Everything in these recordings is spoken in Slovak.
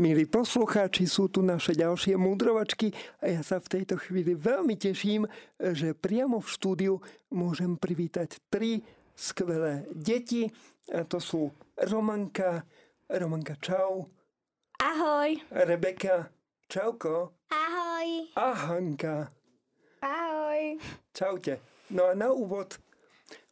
Milí poslucháči, sú tu naše ďalšie múdrovačky a ja sa v tejto chvíli veľmi teším, že priamo v štúdiu môžem privítať tri skvelé deti. A to sú Romanka. Romanka, čau. Ahoj. Rebeka, čauko. Ahoj. A Hanka. Ahoj. Čaute. No a na úvod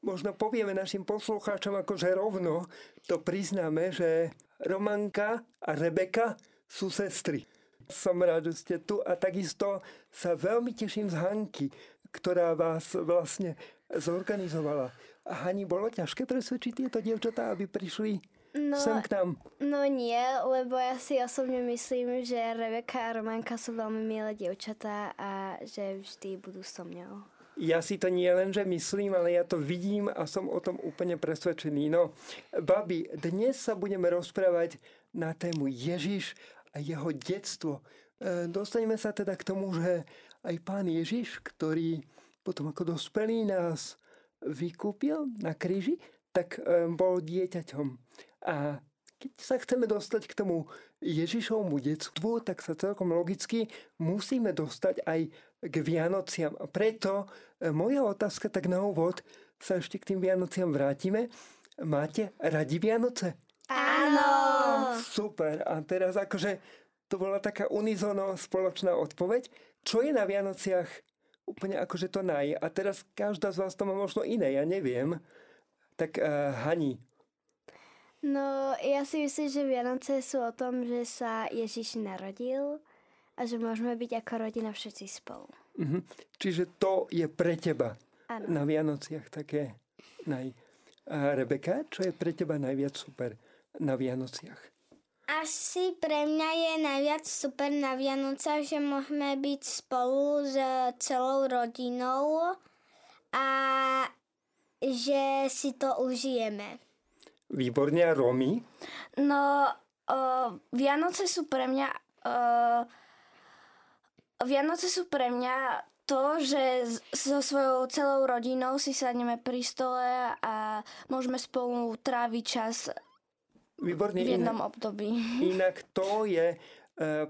možno povieme našim poslucháčom akože rovno, to priznáme, že Romanka a Rebeka sú sestry. Som rád, že ste tu a takisto sa veľmi teším z Hanky, ktorá vás vlastne zorganizovala. A Hani, bolo ťažké presvedčiť tieto dievčatá, aby prišli no, sem k nám? No nie, lebo ja si osobne myslím, že Rebeka a Romanka sú veľmi milé dievčatá a že vždy budú so mňou ja si to nie len, že myslím, ale ja to vidím a som o tom úplne presvedčený. No, babi, dnes sa budeme rozprávať na tému Ježiš a jeho detstvo. E, dostaneme sa teda k tomu, že aj pán Ježiš, ktorý potom ako dospelý nás vykúpil na kríži, tak e, bol dieťaťom. A keď sa chceme dostať k tomu Ježišovmu detstvu, tak sa celkom logicky musíme dostať aj k Vianociam. A preto e, moja otázka tak na úvod sa ešte k tým Vianociam vrátime. Máte radi Vianoce? Áno. Super. A teraz akože to bola taká unizono spoločná odpoveď. Čo je na Vianociach úplne akože to naj? A teraz každá z vás to má možno iné, ja neviem. Tak uh, Hani, No, ja si myslím, že Vianoce sú o tom, že sa Ježiš narodil a že môžeme byť ako rodina všetci spolu. Uh-huh. Čiže to je pre teba ano. na Vianociach také naj... A Rebeka, čo je pre teba najviac super na Vianociach? Asi pre mňa je najviac super na Vianocach, že môžeme byť spolu s celou rodinou a že si to užijeme. Výborne. A Romy? No, uh, Vianoce sú pre mňa... Uh, Vianoce sú pre mňa to, že so svojou celou rodinou si sadneme pri stole a môžeme spolu tráviť čas Výborne, v jednom inak, období. Inak to je uh,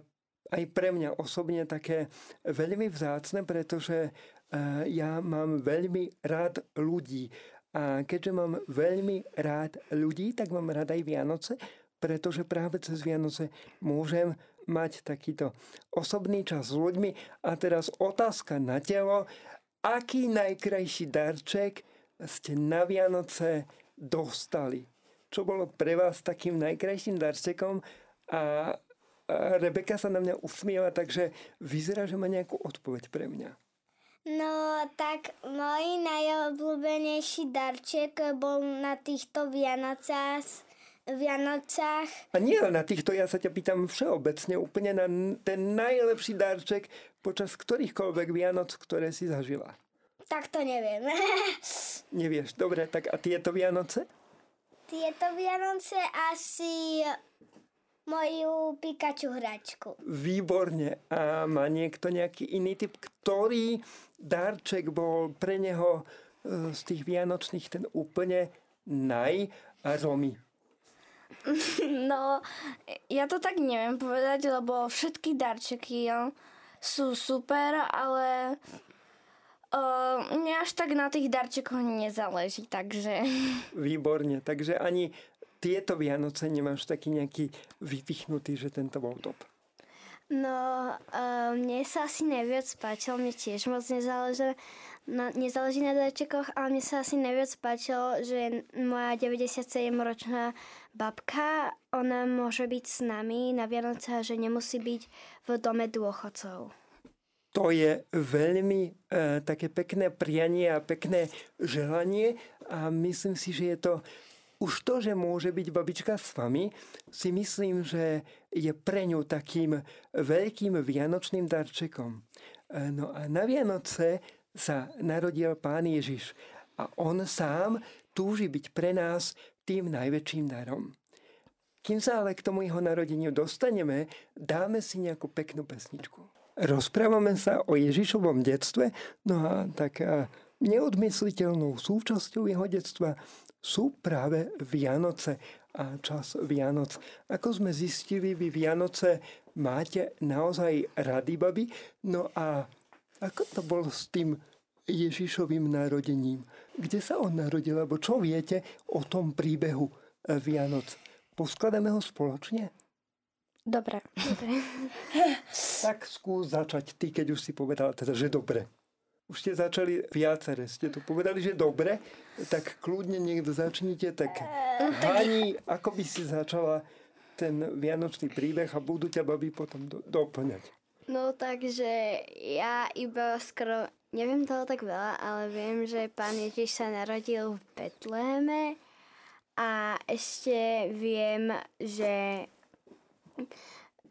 aj pre mňa osobne také veľmi vzácne, pretože uh, ja mám veľmi rád ľudí. A keďže mám veľmi rád ľudí, tak mám rád aj Vianoce, pretože práve cez Vianoce môžem mať takýto osobný čas s ľuďmi. A teraz otázka na telo. Aký najkrajší darček ste na Vianoce dostali? Čo bolo pre vás takým najkrajším darčekom? A Rebeka sa na mňa usmieva, takže vyzerá, že má nejakú odpoveď pre mňa. No, tak môj najobľúbenejší darček bol na týchto Vianocách. Vianocách. A nie na týchto, ja sa ťa pýtam všeobecne, úplne na ten najlepší darček počas ktorýchkoľvek Vianoc, ktoré si zažila. Tak to neviem. Nevieš, dobre, tak a tieto Vianoce? Tieto Vianoce asi moju Pikachu hračku. Výborne. A má niekto nejaký iný typ, ktorý darček bol pre neho e, z tých vianočných ten úplne naj a Romy? No, ja to tak neviem povedať, lebo všetky darčeky ja, sú super, ale uh, mne až tak na tých darčekoch nezáleží, takže... Výborne, takže ani tieto Vianoce nemáš taký nejaký vypichnutý, že tento bol top? No, uh, mne sa asi najviac páčilo, mne tiež moc nezáleží na, nezáleží na darčekoch, ale mne sa asi najviac páčilo, že moja 97-ročná babka, ona môže byť s nami na Vianoce a že nemusí byť v dome dôchodcov. To je veľmi e, také pekné prianie a pekné želanie a myslím si, že je to už to, že môže byť babička s vami, si myslím, že je pre ňu takým veľkým vianočným darčekom. E, no a na Vianoce sa narodil Pán Ježiš a on sám túži byť pre nás tým najväčším darom. Kým sa ale k tomu jeho narodeniu dostaneme, dáme si nejakú peknú pesničku. Rozprávame sa o Ježišovom detstve, no a tak neodmysliteľnou súčasťou jeho detstva sú práve Vianoce. a čas Vianoc. Ako sme zistili, vy Vianoce máte naozaj rady, baby. No a ako to bolo s tým Ježišovým narodením? Kde sa on narodil? Lebo čo viete o tom príbehu Vianoc? Poskladáme ho spoločne? Dobre. Dobre. Tak skús začať ty, keď už si povedala teda, že dobre. Už ste začali viacere, ste to povedali, že dobre, tak kľudne niekto začnite, tak Hani, ako by si začala ten vianočný príbeh a budú ťa babi potom do, doplňať. No takže ja iba skoro, neviem toho tak veľa, ale viem, že pán Ježiš sa narodil v Betleheme a ešte viem, že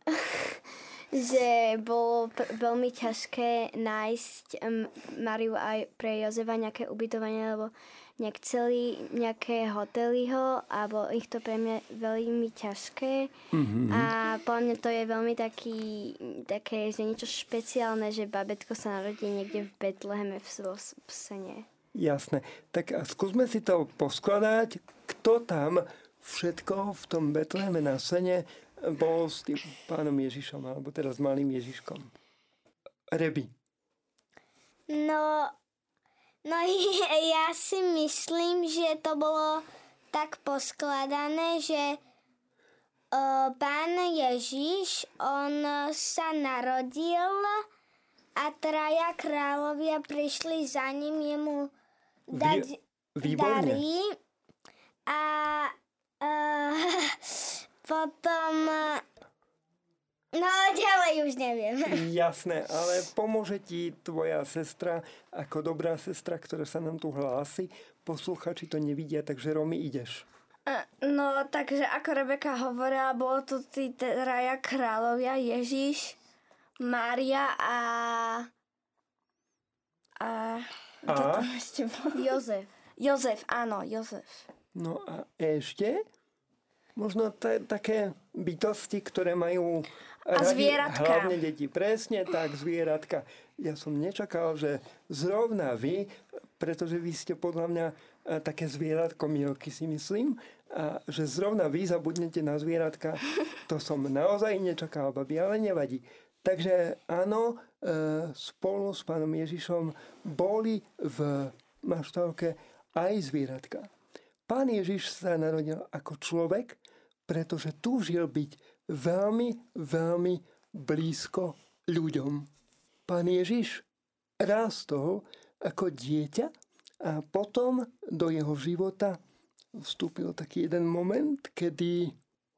že bolo pr- veľmi ťažké nájsť um, Mariu aj pre Jozefa nejaké ubytovanie, lebo nejak celý nejaké hotely ho a bolo ich to pre mňa veľmi ťažké Mm-hmm. a podľa mňa to je veľmi taký, také, že niečo špeciálne, že babetko sa narodí niekde v Betleheme v, v sene. Jasné. Tak skúsme si to poskladať, kto tam všetko v tom Betleheme na sene bol s tým pánom Ježišom, alebo teda s malým Ježiškom. Rebi. No, no ja si myslím, že to bolo tak poskladané, že uh, pán Ježiš, on sa narodil a traja kráľovia prišli za ním jemu dať Výborne. dary a uh, potom no ďalej už neviem. Jasné, ale pomôže ti tvoja sestra ako dobrá sestra, ktorá sa nám tu hlási. Posluchači to nevidia, takže Romy ideš. E, No, takže ako Rebeka hovorila, bolo to tí traja kráľovia, Ježiš, Mária a... A... A? tam ešte? Jozef. Jozef, áno, Jozef. No a ešte možno t- také bytosti, ktoré majú A radi zvieratka. hlavne deti. Presne tak, zvieratka. Ja som nečakal, že zrovna vy, pretože vy ste podľa mňa e, také zvieratko Milky si myslím, a že zrovna vy zabudnete na zvieratka, to som naozaj nečakal, babi, ale nevadí. Takže áno, e, spolu s pánom Ježišom boli v maštálke aj zvieratka. Pán Ježiš sa narodil ako človek, pretože túžil byť veľmi, veľmi blízko ľuďom. Pán Ježiš rástol ako dieťa a potom do jeho života vstúpil taký jeden moment, kedy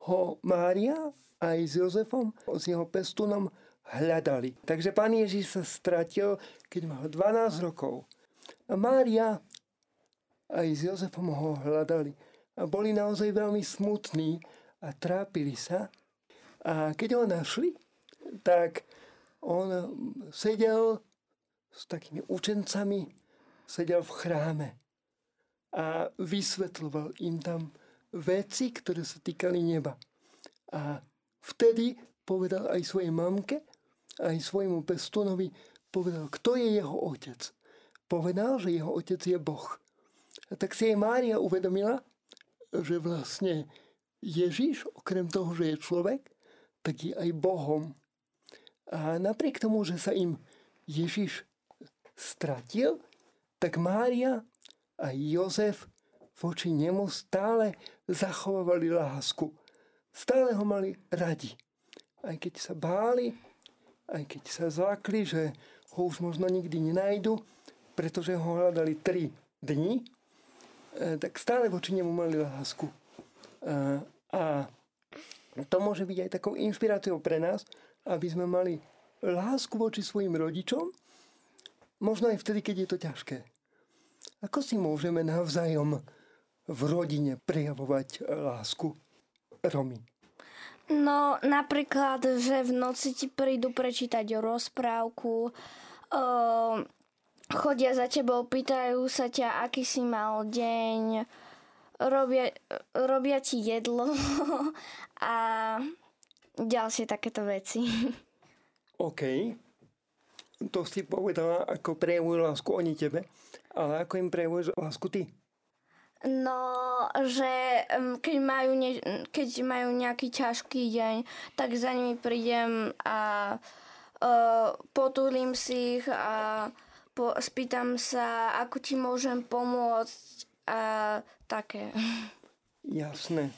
ho Mária aj s Jozefom, s jeho pestunom hľadali. Takže pán Ježiš sa stratil, keď mal 12 rokov. A Mária aj s Jozefom ho hľadali. A boli naozaj veľmi smutní a trápili sa. A keď ho našli, tak on sedel s takými učencami, sedel v chráme a vysvetľoval im tam veci, ktoré sa týkali neba. A vtedy povedal aj svojej mamke, aj svojmu pestunovi, povedal, kto je jeho otec. Povedal, že jeho otec je Boh. A tak si aj Mária uvedomila, že vlastne Ježiš, okrem toho, že je človek, tak je aj Bohom. A napriek tomu, že sa im Ježiš stratil, tak Mária a Jozef voči nemu stále zachovávali lásku. Stále ho mali radi. Aj keď sa báli, aj keď sa zlakli, že ho už možno nikdy nenajdu, pretože ho hľadali tri dni, e, tak stále voči nemu mali lásku. A, to môže byť aj takou inšpiráciou pre nás, aby sme mali lásku voči svojim rodičom, možno aj vtedy, keď je to ťažké. Ako si môžeme navzájom v rodine prejavovať lásku? Romy. No, napríklad, že v noci ti prídu prečítať rozprávku, chodia za tebou, pýtajú sa ťa, aký si mal deň, robia, robia ti jedlo a ďalšie takéto veci. OK. To si povedala, ako prejavujú lásku oni tebe, ale ako im prejavuješ lásku ty? No, že keď, majú ne, keď majú nejaký ťažký deň, tak za nimi prídem a uh, potúlim si ich a po, spýtam sa, ako ti môžem pomôcť a také. Jasné.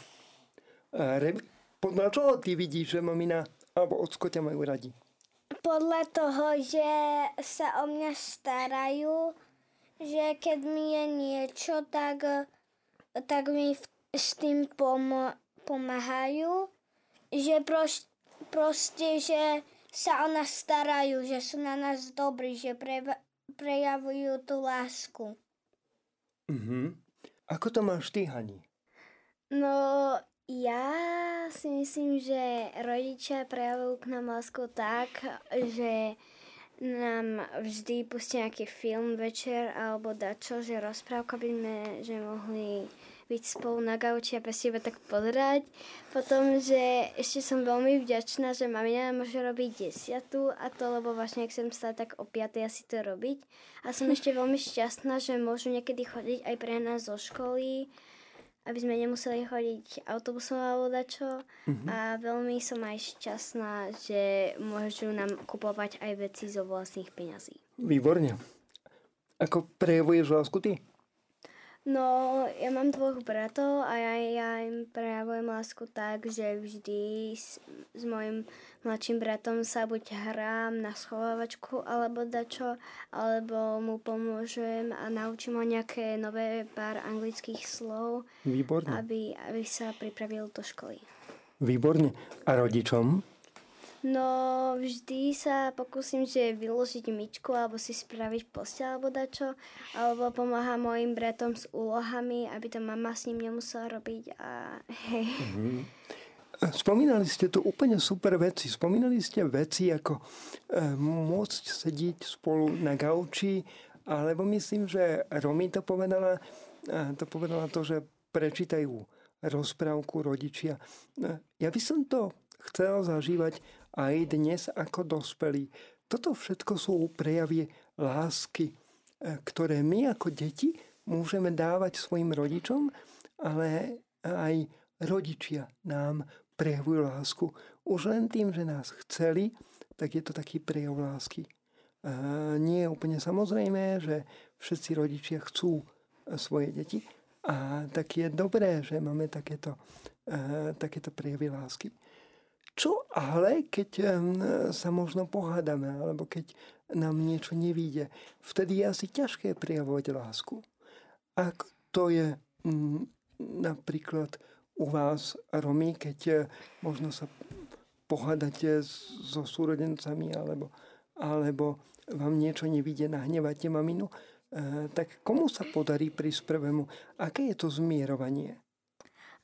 Re, podľa čoho ty vidíš, že mamina alebo ocko ťa majú radi? Podľa toho, že sa o mňa starajú, že keď mi je niečo, tak, tak mi v, s tým pom- pomáhajú. Že proš, proste, že sa o nás starajú, že sú na nás dobrí, že pre, prejavujú tú lásku. Mhm. Ako to máš ty, Hani? No, ja si myslím, že rodičia prejavujú k nám lásku tak, že nám vždy pustia nejaký film večer alebo dačo, že rozprávka by sme že mohli byť spolu na gauči a bez seba tak pozerať. Potom, že ešte som veľmi vďačná, že mamina môže robiť desiatu a to, lebo vlastne ak som stala tak o 5. asi to robiť. A som ešte veľmi šťastná, že môžu niekedy chodiť aj pre nás zo školy aby sme nemuseli chodiť autobusom alebo dačo. Mm-hmm. A veľmi som aj šťastná, že môžu nám kupovať aj veci zo vlastných peňazí. Výborne. Ako prejavuješ lásku ty? No, ja mám dvoch bratov a ja, ja im prejavujem lásku tak, že vždy s, s mojim mladším bratom sa buď hrám na schovávačku alebo dačo, alebo mu pomôžem a naučím ho nejaké nové pár anglických slov, Výborne. aby, aby sa pripravil do školy. Výborne. A rodičom? No, vždy sa pokúsim, že vyložiť myčku, alebo si spraviť postel, alebo dačo, alebo pomáha mojim bratom s úlohami, aby to mama s ním nemusela robiť a hej. Mm-hmm. Spomínali ste tu úplne super veci. Spomínali ste veci ako e, môcť sedieť spolu na gauči, alebo myslím, že Romy to povedala, e, to povedala to, že prečítajú rozprávku rodičia. E, ja by som to chcel zažívať aj dnes ako dospelí. Toto všetko sú prejavy lásky, e, ktoré my ako deti môžeme dávať svojim rodičom, ale aj rodičia nám prejavujú lásku. Už len tým, že nás chceli, tak je to taký prejav lásky. A nie je úplne samozrejme, že všetci rodičia chcú svoje deti. A tak je dobré, že máme takéto, takéto prejavy lásky. Čo ale, keď sa možno pohádame, alebo keď nám niečo nevíde, vtedy je asi ťažké prijavovať lásku. Ak to je m, napríklad u vás, Romy, keď e, možno sa pohádate so súrodencami, alebo, alebo vám niečo nevíde, nahnevate maminu, e, tak komu sa podarí prísť prvému? Aké je to zmierovanie?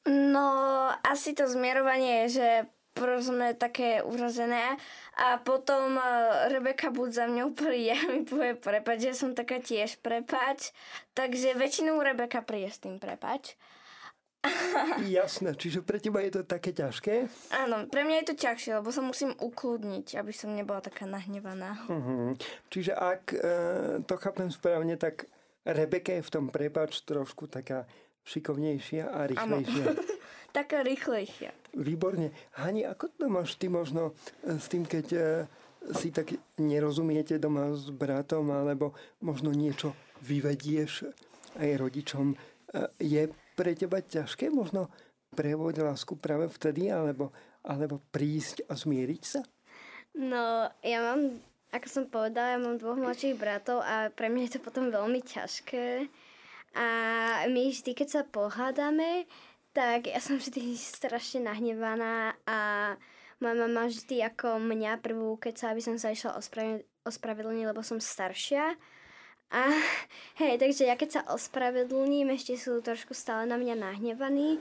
No, asi to zmierovanie je, že sme také urazené a potom uh, Rebeka buď za mňou príde a mi povie prepač, že som taká tiež prepač, takže väčšinou Rebeka príde s tým prepač. Jasné, čiže pre teba je to také ťažké? Áno, pre mňa je to ťažšie, lebo sa musím ukludniť, aby som nebola taká nahnevaná. Uh-huh. Čiže ak uh, to chápem správne, tak Rebeka je v tom prepač trošku taká šikovnejšia a rýchlejšia. taká rýchlejšia. Výborne. Hani, ako to máš ty možno e, s tým, keď e, si tak nerozumiete doma s bratom, alebo možno niečo vyvedieš aj rodičom. E, je pre teba ťažké možno prevodiť lásku práve vtedy, alebo, alebo prísť a zmieriť sa? No, ja mám, ako som povedala, ja mám dvoch mladších bratov a pre mňa je to potom veľmi ťažké. A my vždy, keď sa pohádame, tak ja som vždy strašne nahnevaná a moja mama vždy ako mňa prvú, keď sa, aby som sa išla ospravedlniť, lebo som staršia. A hej, takže ja keď sa ospravedlním, ešte sú trošku stále na mňa nahnevaní,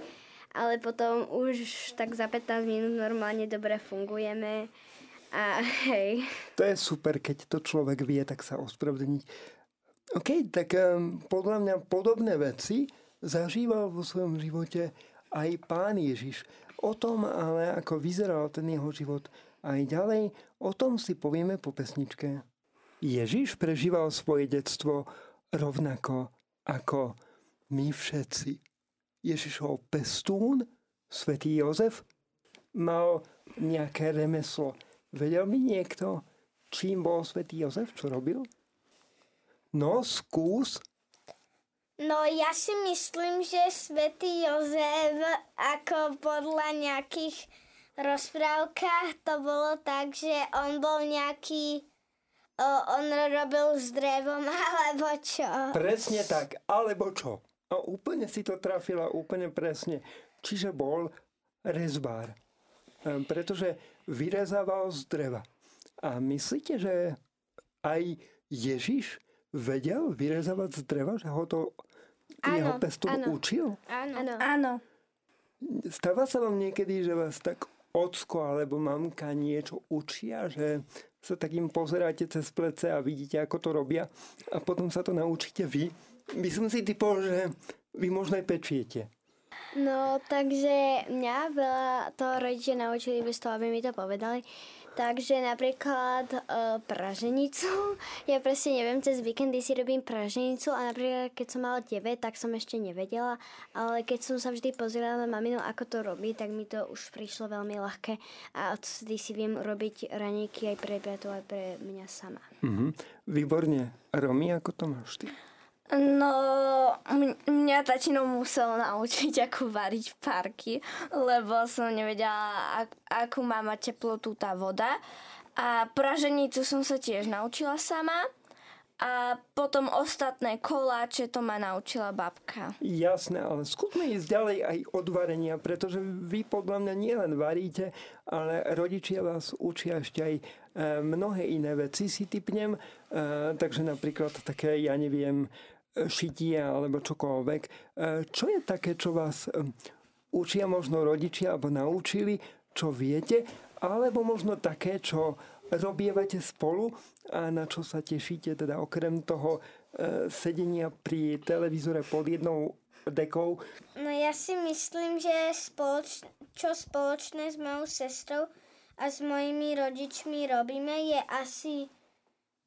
ale potom už tak za 15 minút normálne dobre fungujeme. A hej. To je super, keď to človek vie, tak sa ospravedlniť. OK, tak um, podľa mňa podobné veci zažíval vo svojom živote aj pán Ježiš. O tom ale, ako vyzeral ten jeho život aj ďalej, o tom si povieme po pesničke. Ježiš prežíval svoje detstvo rovnako ako my všetci. Ježišov pestún, svätý Jozef, mal nejaké remeslo. Vedel mi niekto, čím bol svätý Jozef, čo robil? No, skús. No ja si myslím, že svätý Jozef ako podľa nejakých rozprávkach to bolo tak, že on bol nejaký o, on robil s drevom alebo čo. Presne tak, alebo čo? A úplne si to trafila, úplne presne. Čiže bol rezbár. Ehm, pretože vyrezával z dreva. A myslíte, že aj Ježiš vedel vyrezávať z dreva, že ho to jeho pestún áno. učil? Áno. Áno. Stáva sa vám niekedy, že vás tak ocko alebo mamka niečo učia, že sa takým pozeráte cez plece a vidíte, ako to robia a potom sa to naučíte vy. Myslím si typol, že vy možno aj pečiete. No, takže mňa veľa toho rodičia naučili bez toho, aby mi to povedali. Takže napríklad e, praženicu. Ja presne neviem, cez víkendy si robím praženicu a napríklad keď som mala 9, tak som ešte nevedela, ale keď som sa vždy pozerala na maminu, ako to robí, tak mi to už prišlo veľmi ľahké a odtedy si viem robiť raníky aj pre bratov, aj pre mňa sama. Mhm. Výborne. Romy, ako to máš ty? No, mňa tatino musel naučiť, ako variť parky, lebo som nevedela, ak- akú má mať teplotu tá voda. A praženicu som sa tiež naučila sama. A potom ostatné koláče to ma naučila babka. Jasné, ale skúsme ísť ďalej aj od varenia, pretože vy podľa mňa nielen varíte, ale rodičia vás učia ešte aj e, mnohé iné veci, si typnem. E, takže napríklad také, ja neviem, šitie alebo čokoľvek. E, Čo je také, čo vás e, učia možno rodičia alebo naučili, čo viete, alebo možno také, čo robievate spolu a na čo sa tešíte, teda okrem toho e, sedenia pri televízore pod jednou dekou. No ja si myslím, že spoloč, čo spoločné s mojou sestrou a s mojimi rodičmi robíme je asi,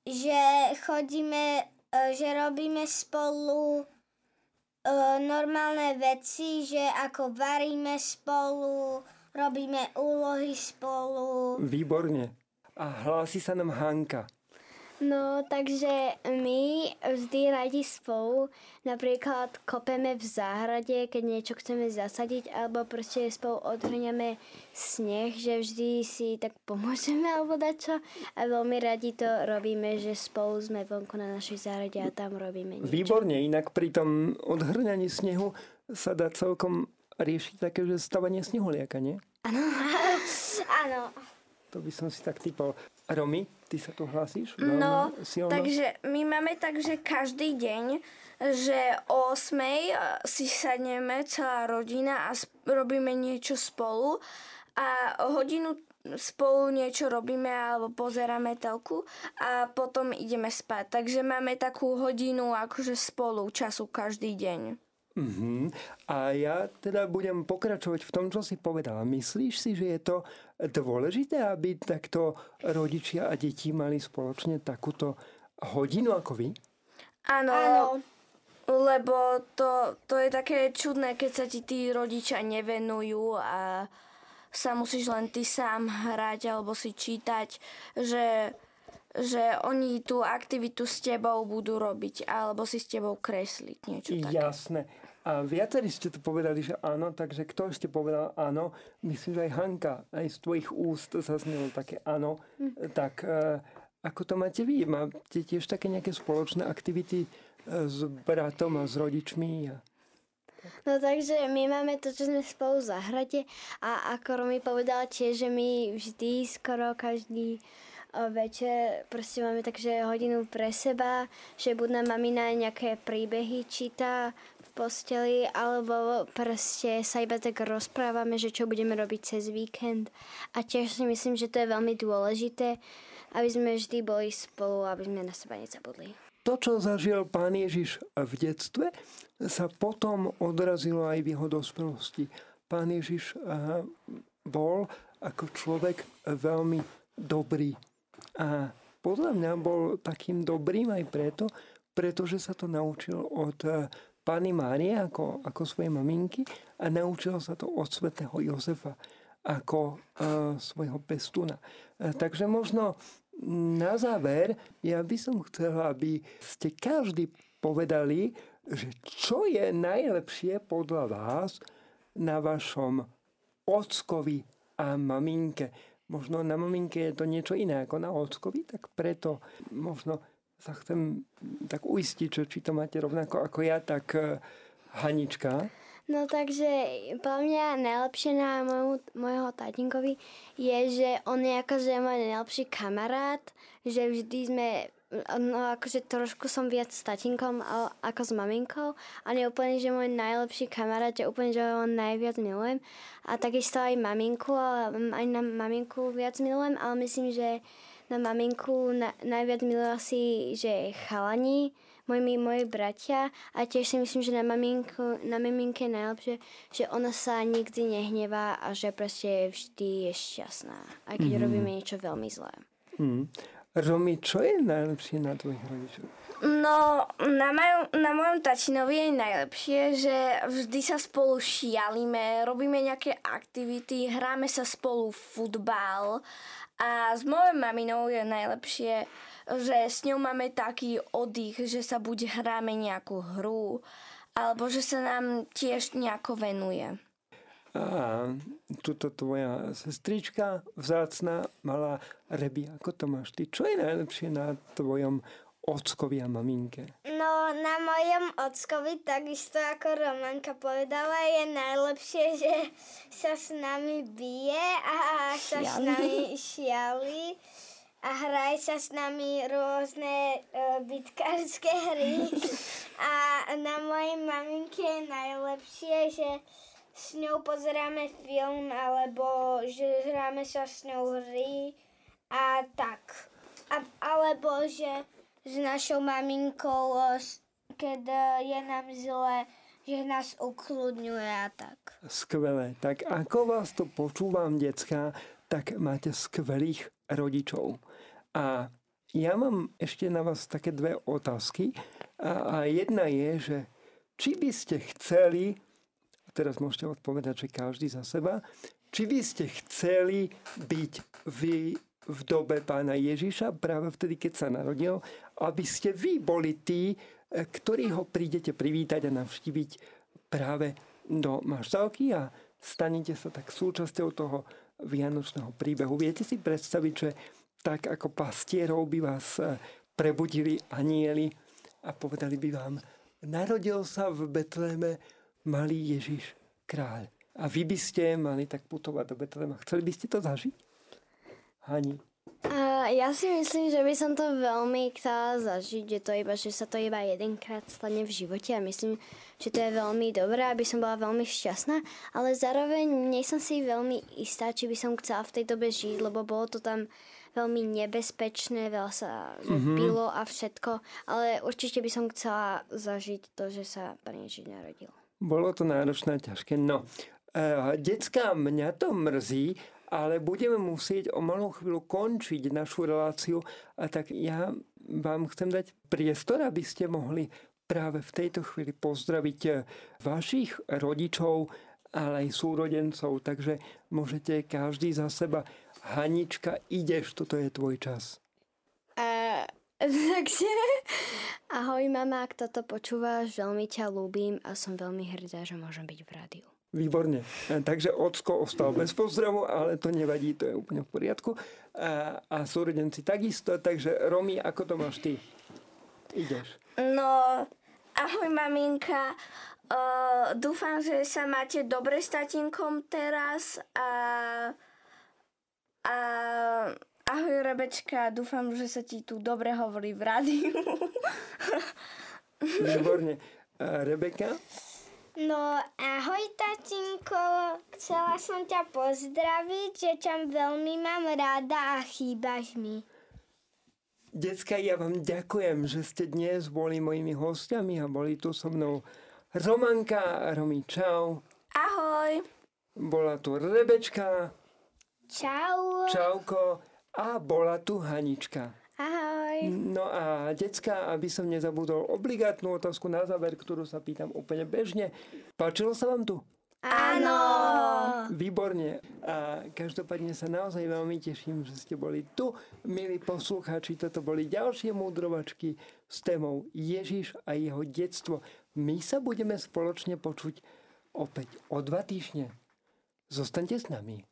že chodíme, že robíme spolu e, normálne veci, že ako varíme spolu, robíme úlohy spolu. Výborne. A hlási sa nám Hanka. No, takže my vždy radi spolu napríklad kopeme v záhrade, keď niečo chceme zasadiť, alebo proste spolu odhrňame sneh, že vždy si tak pomôžeme alebo dačo. A veľmi radi to robíme, že spolu sme vonku na našej záhrade a tam robíme niečo. Výborne, inak pri tom odhrňaní snehu sa dá celkom riešiť také, že stavanie snehuliaka, nie? Áno. To by som si tak typol. Romy, ty sa tu hlasíš? No, silno? takže my máme tak, že každý deň, že o 8 si sadneme celá rodina a robíme niečo spolu a hodinu spolu niečo robíme alebo pozeráme telku a potom ideme spať. Takže máme takú hodinu akože spolu času každý deň. Mhm. A ja teda budem pokračovať v tom, čo si povedala. Myslíš si, že je to dôležité, aby takto rodičia a deti mali spoločne takúto hodinu ako vy? Áno, Áno. lebo to, to je také čudné, keď sa ti tí rodičia nevenujú a sa musíš len ty sám hrať alebo si čítať, že, že oni tú aktivitu s tebou budú robiť alebo si s tebou kresliť niečo také. Jasné. A viacerí ste to povedali, že áno, takže kto ešte povedal áno? Myslím, že aj Hanka, aj z tvojich úst zaznelo také áno. Tak e, ako to máte vy? Máte tiež také nejaké spoločné aktivity e, s bratom a s rodičmi? A... No takže my máme to, čo sme spolu v záhrade a ako Romy povedala tiež, že my vždy skoro každý večer proste máme takže hodinu pre seba, že buď nám mamina nejaké príbehy číta v posteli, alebo proste sa iba tak rozprávame, že čo budeme robiť cez víkend. A tiež si myslím, že to je veľmi dôležité, aby sme vždy boli spolu, aby sme na seba nezabudli. To, čo zažil pán Ježiš v detstve, sa potom odrazilo aj v jeho dospelosti. Pán Ježiš eh, bol ako človek veľmi dobrý. A podľa mňa bol takým dobrým aj preto, pretože sa to naučil od eh, Pány Márie ako, ako svoje maminky a naučil sa to od svätého Jozefa ako uh, svojho pestuna. Uh, takže možno na záver, ja by som chcela, aby ste každý povedali, že čo je najlepšie podľa vás na vašom ockovi a maminke. Možno na maminke je to niečo iné ako na ockovi, tak preto možno sa chcem tak uistiť, že či to máte rovnako ako ja, tak eh, Hanička. No takže podľa mňa najlepšie na môjmu, môjho tatinkovi je, že on je akože môj najlepší kamarát, že vždy sme no akože trošku som viac s tatinkom ako s maminkou a nie úplne, že môj najlepší kamarát, že úplne, že ho najviac milujem a takisto aj maminku, aj na maminku viac milujem, ale myslím, že na maminku na, najviac milujem asi, že chalani, moji, moji bratia a tiež si myslím, že na, maminku, na maminke je najlepšie, že ona sa nikdy nehnevá a že proste vždy je šťastná, aj keď mm-hmm. robíme niečo veľmi zlé. Mm. Romy, čo je najlepšie na tvojich rodičoch? No, na, maju, na mojom tačinovi je najlepšie, že vždy sa spolu šialíme, robíme nejaké aktivity, hráme sa spolu futbal a s mojou maminou je najlepšie, že s ňou máme taký oddych, že sa buď hráme nejakú hru, alebo že sa nám tiež nejako venuje. A tuto tvoja sestrička vzácna malá Rebi, ako to máš ty? Čo je najlepšie na tvojom ockovi a maminke? No, na mojom ockovi, takisto ako Romanka povedala, je najlepšie, že sa s nami bije a sa šiali. s nami šiali a hraje sa s nami rôzne uh, bitkárske hry. A na mojej maminke je najlepšie, že s ňou pozeráme film, alebo že hráme sa s ňou hry a tak. A, alebo že s našou maminkou, keď je nám zle, že nás ukludňuje a tak. Skvelé. Tak ako vás to počúvam, decka, tak máte skvelých rodičov. A ja mám ešte na vás také dve otázky. A, a jedna je, že či by ste chceli teraz môžete odpovedať, že každý za seba. Či by ste chceli byť vy v dobe pána Ježiša, práve vtedy, keď sa narodil, aby ste vy boli tí, eh, ktorí ho prídete privítať a navštíviť práve do maštálky a stanete sa tak súčasťou toho vianočného príbehu. Viete si predstaviť, že tak ako pastierov by vás eh, prebudili anieli a povedali by vám, narodil sa v Betleme malý Ježiš kráľ. A vy by ste mali tak putovať do Betlema. Chceli by ste to zažiť? Hani? Uh, ja si myslím, že by som to veľmi chcela zažiť, že, to iba, že sa to iba jedenkrát stane v živote a myslím, že to je veľmi dobré, aby som bola veľmi šťastná, ale zároveň nie som si veľmi istá, či by som chcela v tej dobe žiť, lebo bolo to tam veľmi nebezpečné, veľa sa mm-hmm. pilo a všetko, ale určite by som chcela zažiť to, že sa Pán Ježiš narodil. Bolo to náročné a ťažké. No, e, decka, mňa to mrzí, ale budeme musieť o malú chvíľu končiť našu reláciu a tak ja vám chcem dať priestor, aby ste mohli práve v tejto chvíli pozdraviť vašich rodičov, ale aj súrodencov, takže môžete každý za seba. Hanička, ideš, toto je tvoj čas. Uh, takže ahoj mama, ak toto počúvaš, veľmi ťa ľúbim a som veľmi hrdá, že môžem byť v rádiu. Výborne. E, takže Ocko ostal bez pozdravu, ale to nevadí, to je úplne v poriadku. A, a súrodenci takisto, takže Romy, ako to máš ty? Ideš. No, ahoj maminka. Uh, dúfam, že sa máte dobre s tatinkom teraz a, a Ahoj Rebečka, dúfam, že sa ti tu dobre hovorí v rádiu. Výborne. A Rebeka? No, ahoj tatinko, chcela som ťa pozdraviť, že ťa veľmi mám rada a chýbaš mi. Decka, ja vám ďakujem, že ste dnes boli mojimi hostiami a boli tu so mnou Romanka a Romy. Čau. Ahoj. Bola tu Rebečka. Čau. Čauko. A bola tu Hanička. Ahoj. No a decka, aby som nezabudol obligátnu otázku na záver, ktorú sa pýtam úplne bežne. Páčilo sa vám tu? Áno. Výborne. A každopádne sa naozaj veľmi teším, že ste boli tu. Milí poslucháči, toto boli ďalšie múdrovačky s témou Ježiš a jeho detstvo. My sa budeme spoločne počuť opäť o dva týždne. Zostaňte s nami.